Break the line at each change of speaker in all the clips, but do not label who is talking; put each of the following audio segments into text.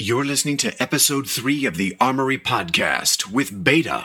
You're listening to episode three of the Armory Podcast with Beta.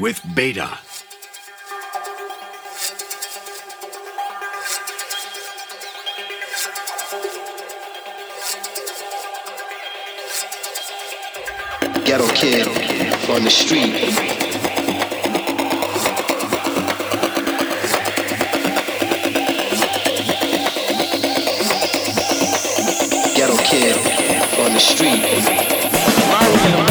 Beta.
Ghetto kid on the street. Ghetto kid on the street.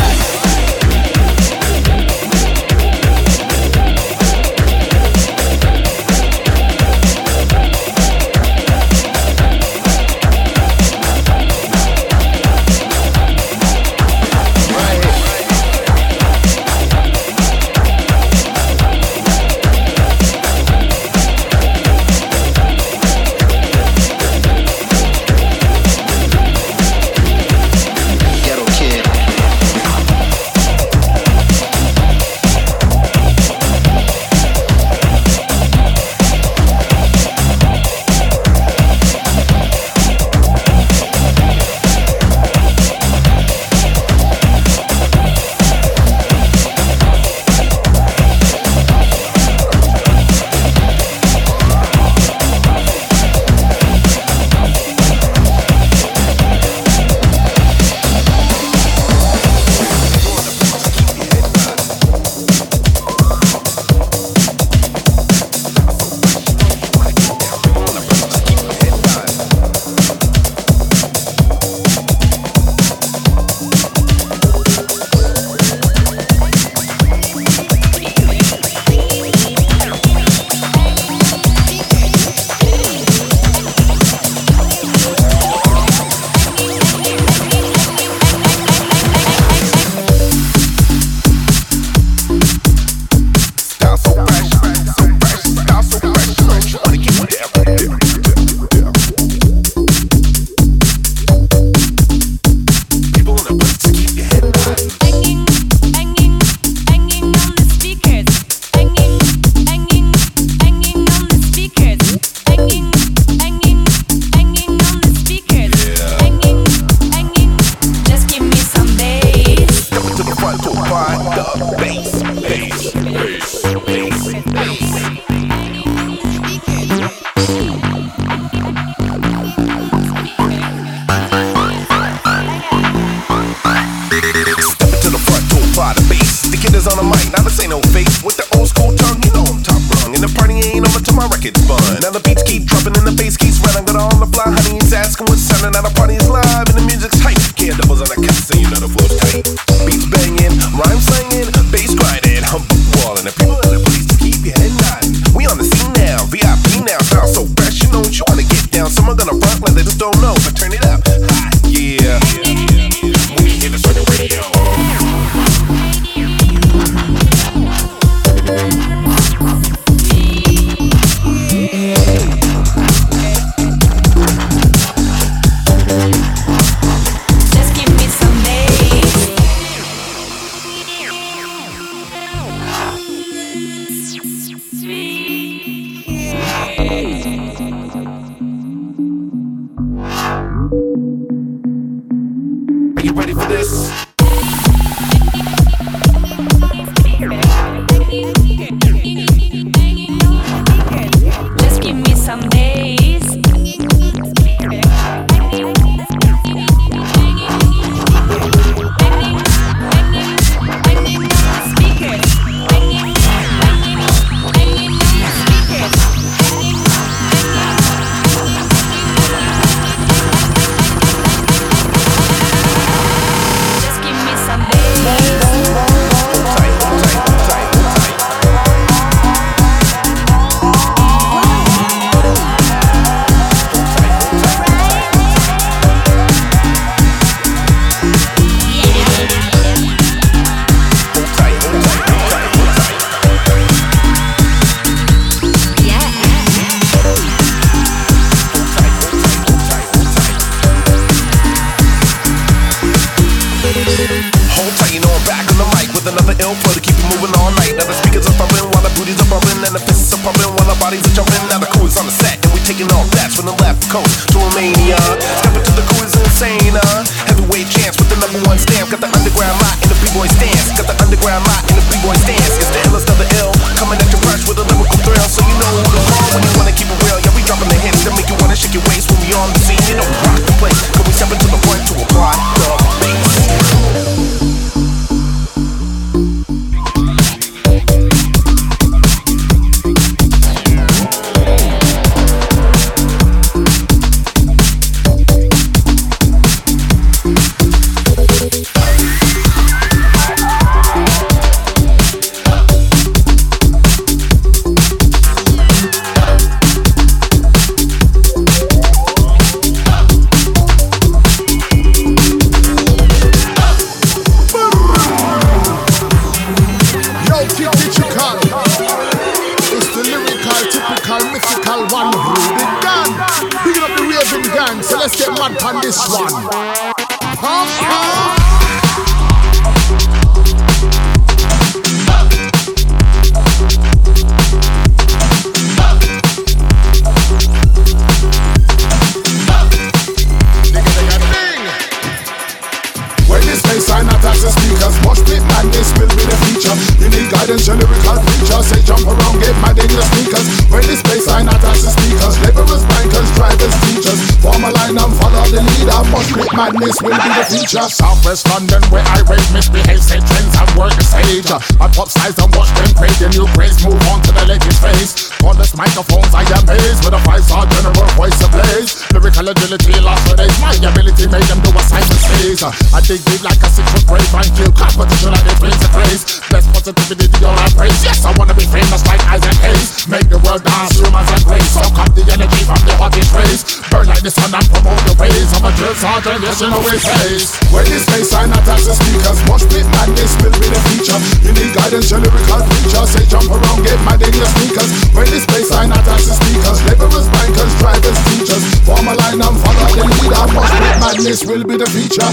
world dance rumors and grace. So cut the energy from the hot rays Burn like the sun and promote the ways Of a drill sergeant, yes you know we face. When this bass line attacks the speakers Watch pit madness Will be the feature. You need guidance, your lyrical preacher. Say jump around, get mad in your sneakers When this bass line attacks the speakers Laborers, bankers, drivers, teachers. Form a line and follow the leader. Watch pit madness will be the feature.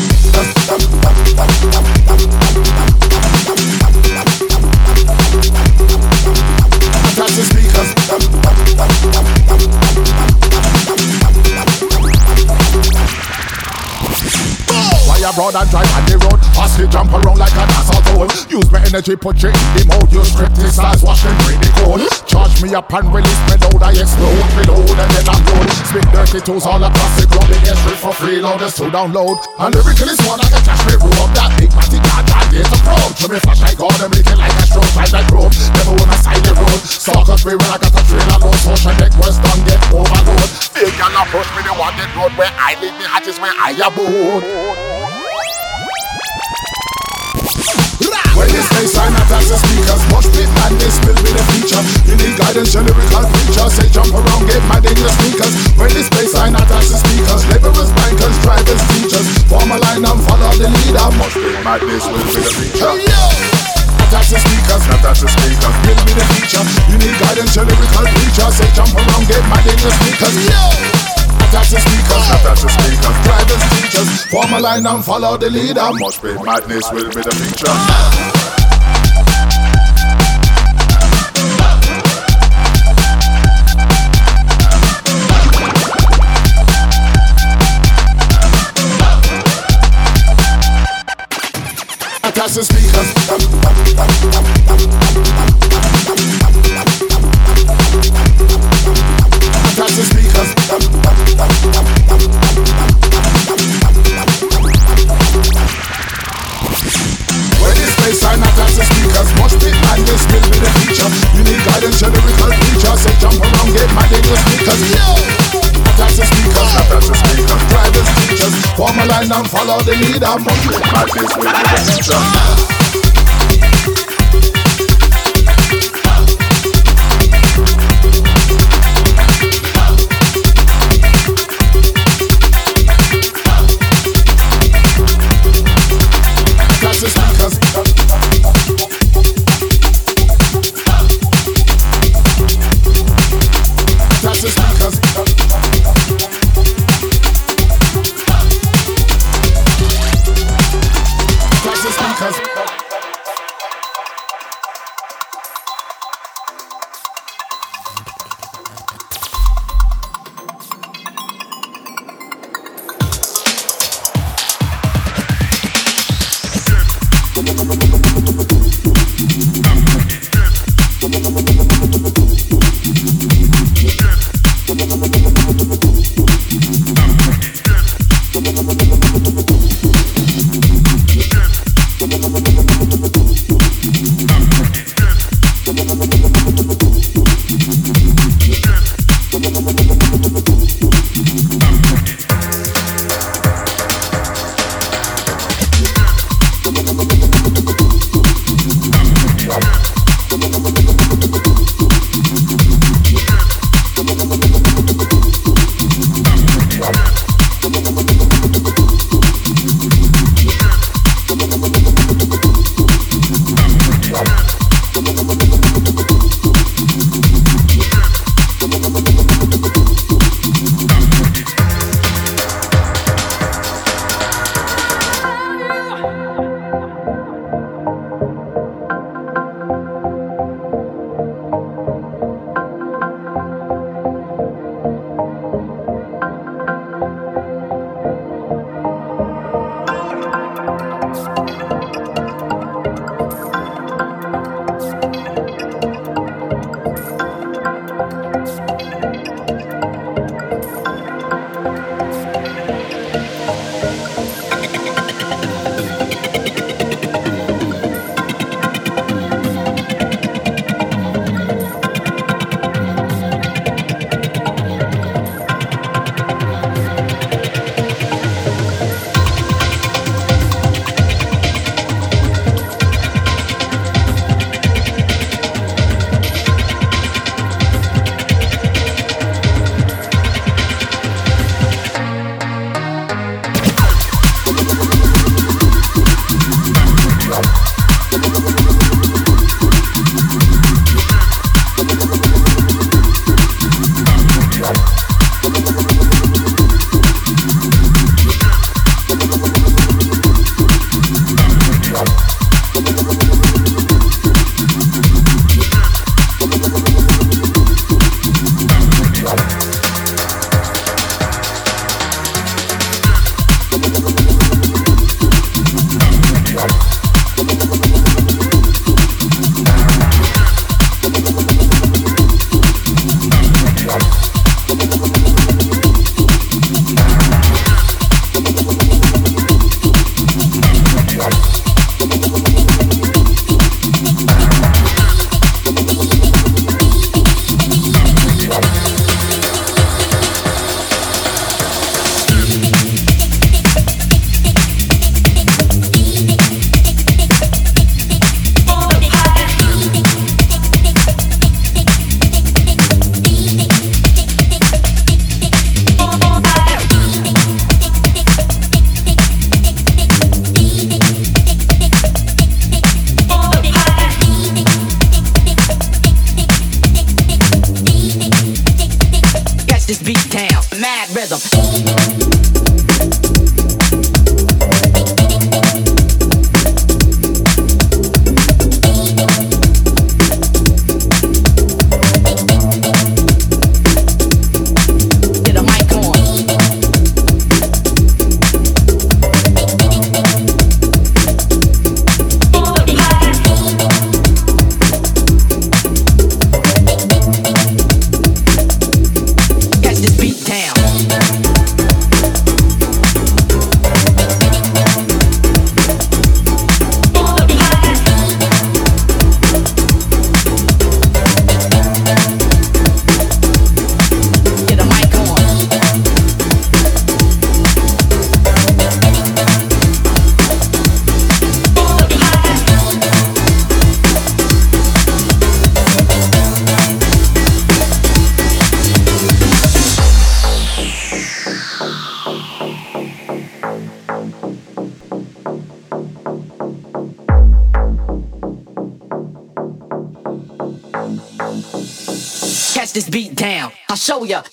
come. abroad and drive on the road. Hustle jump around like an asshole. Use my energy, put you in the mode. Use criticize, wash and bring the cold. Charge me up and release me load. I explode, reload, and then I'm good. Spit dirty tools all across the globe. The entry for free freeloaders to download. And lyrically swan like a cash me room up that big party card that is a probe. Show me flashlight on them, leaking like a strobe. Find that rope, never wanna side the road. Stalkers free when I got a trailer load. Social networks done get overload. They can approach me, the want road where I live. The hatches where I abode. When this bass line attacks the speakers? Much bit madness filled with a feature. You need guidance, your lyrical preacher Say jump around, get mad in your sneakers When this bass line attacks the speakers? Laborers, bankers, drivers, teachers. Form a line and follow the leader. Much bit madness filled with a feature. Attach the speakers, attach the speakers. Build me the feature. You need guidance, your lyrical preacher Say jump around, get mad in your sneakers Attach the speakers, attach the speakers. Drivers, teachers Form a line and follow the leader. Much bit madness will be the feature Attach the speakers follow the leader Much bit madness will be the feature
show ya.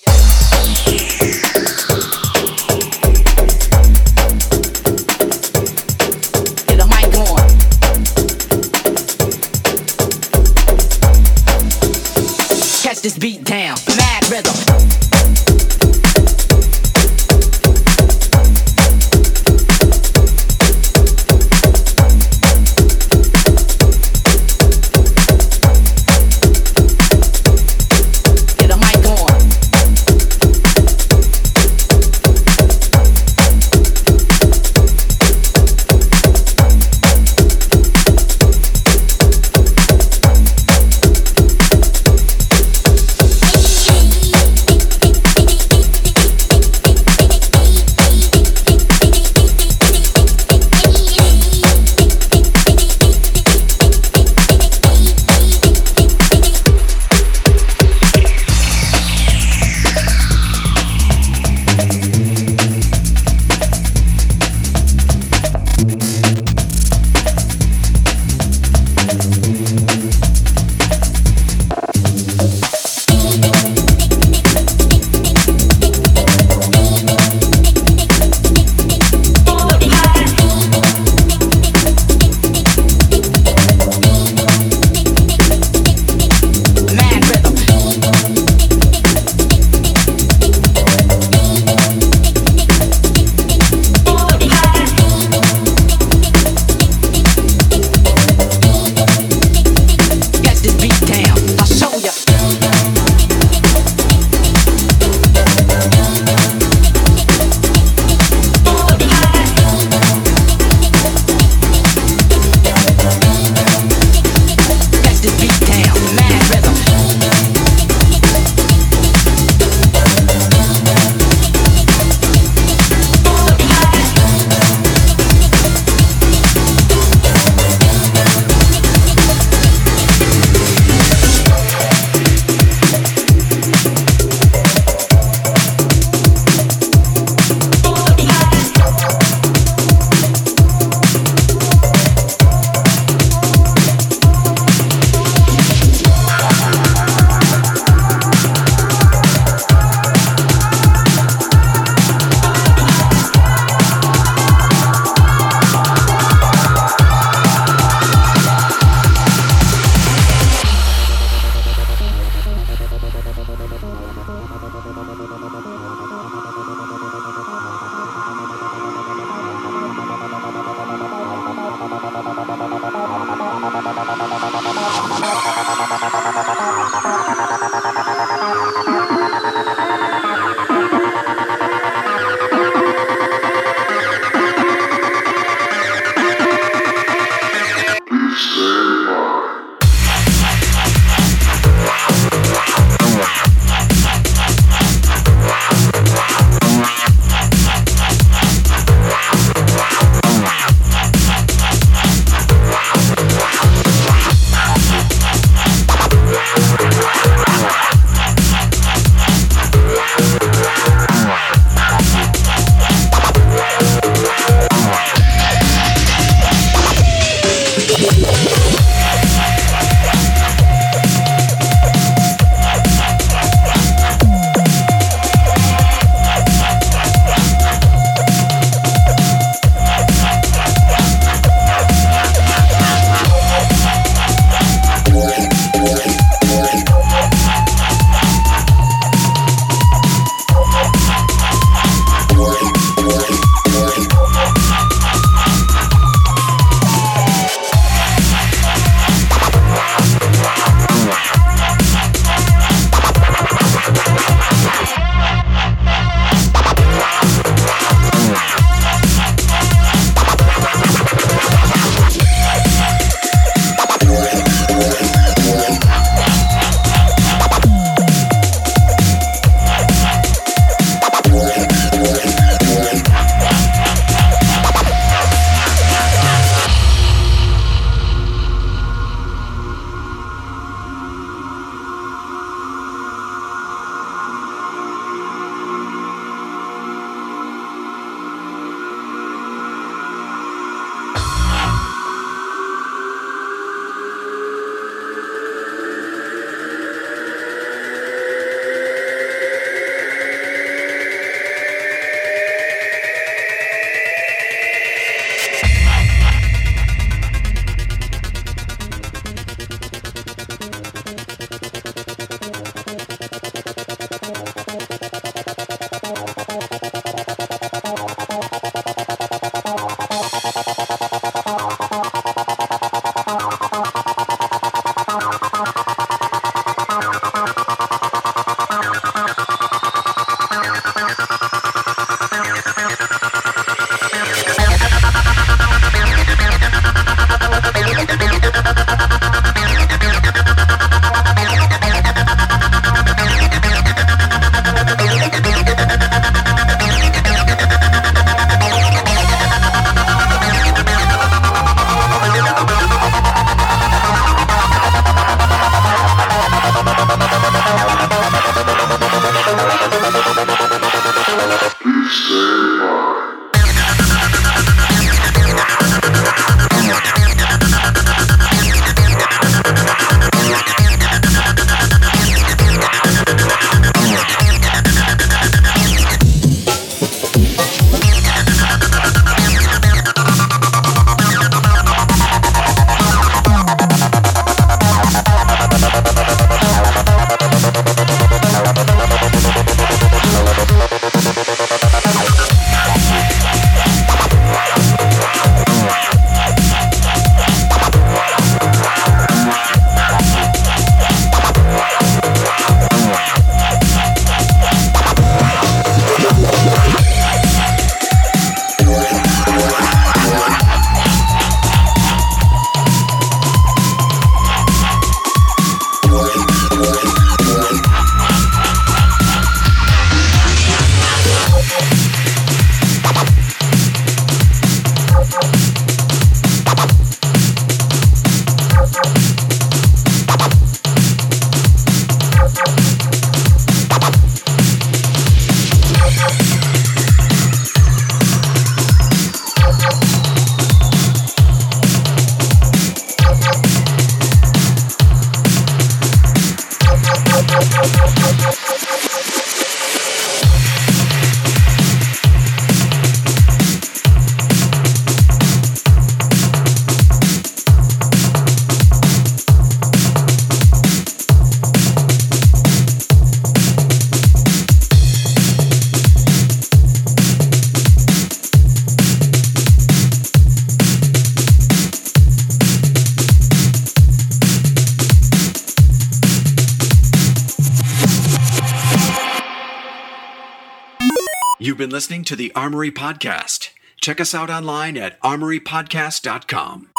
Listening to the Armory Podcast. Check us out online at armorypodcast.com.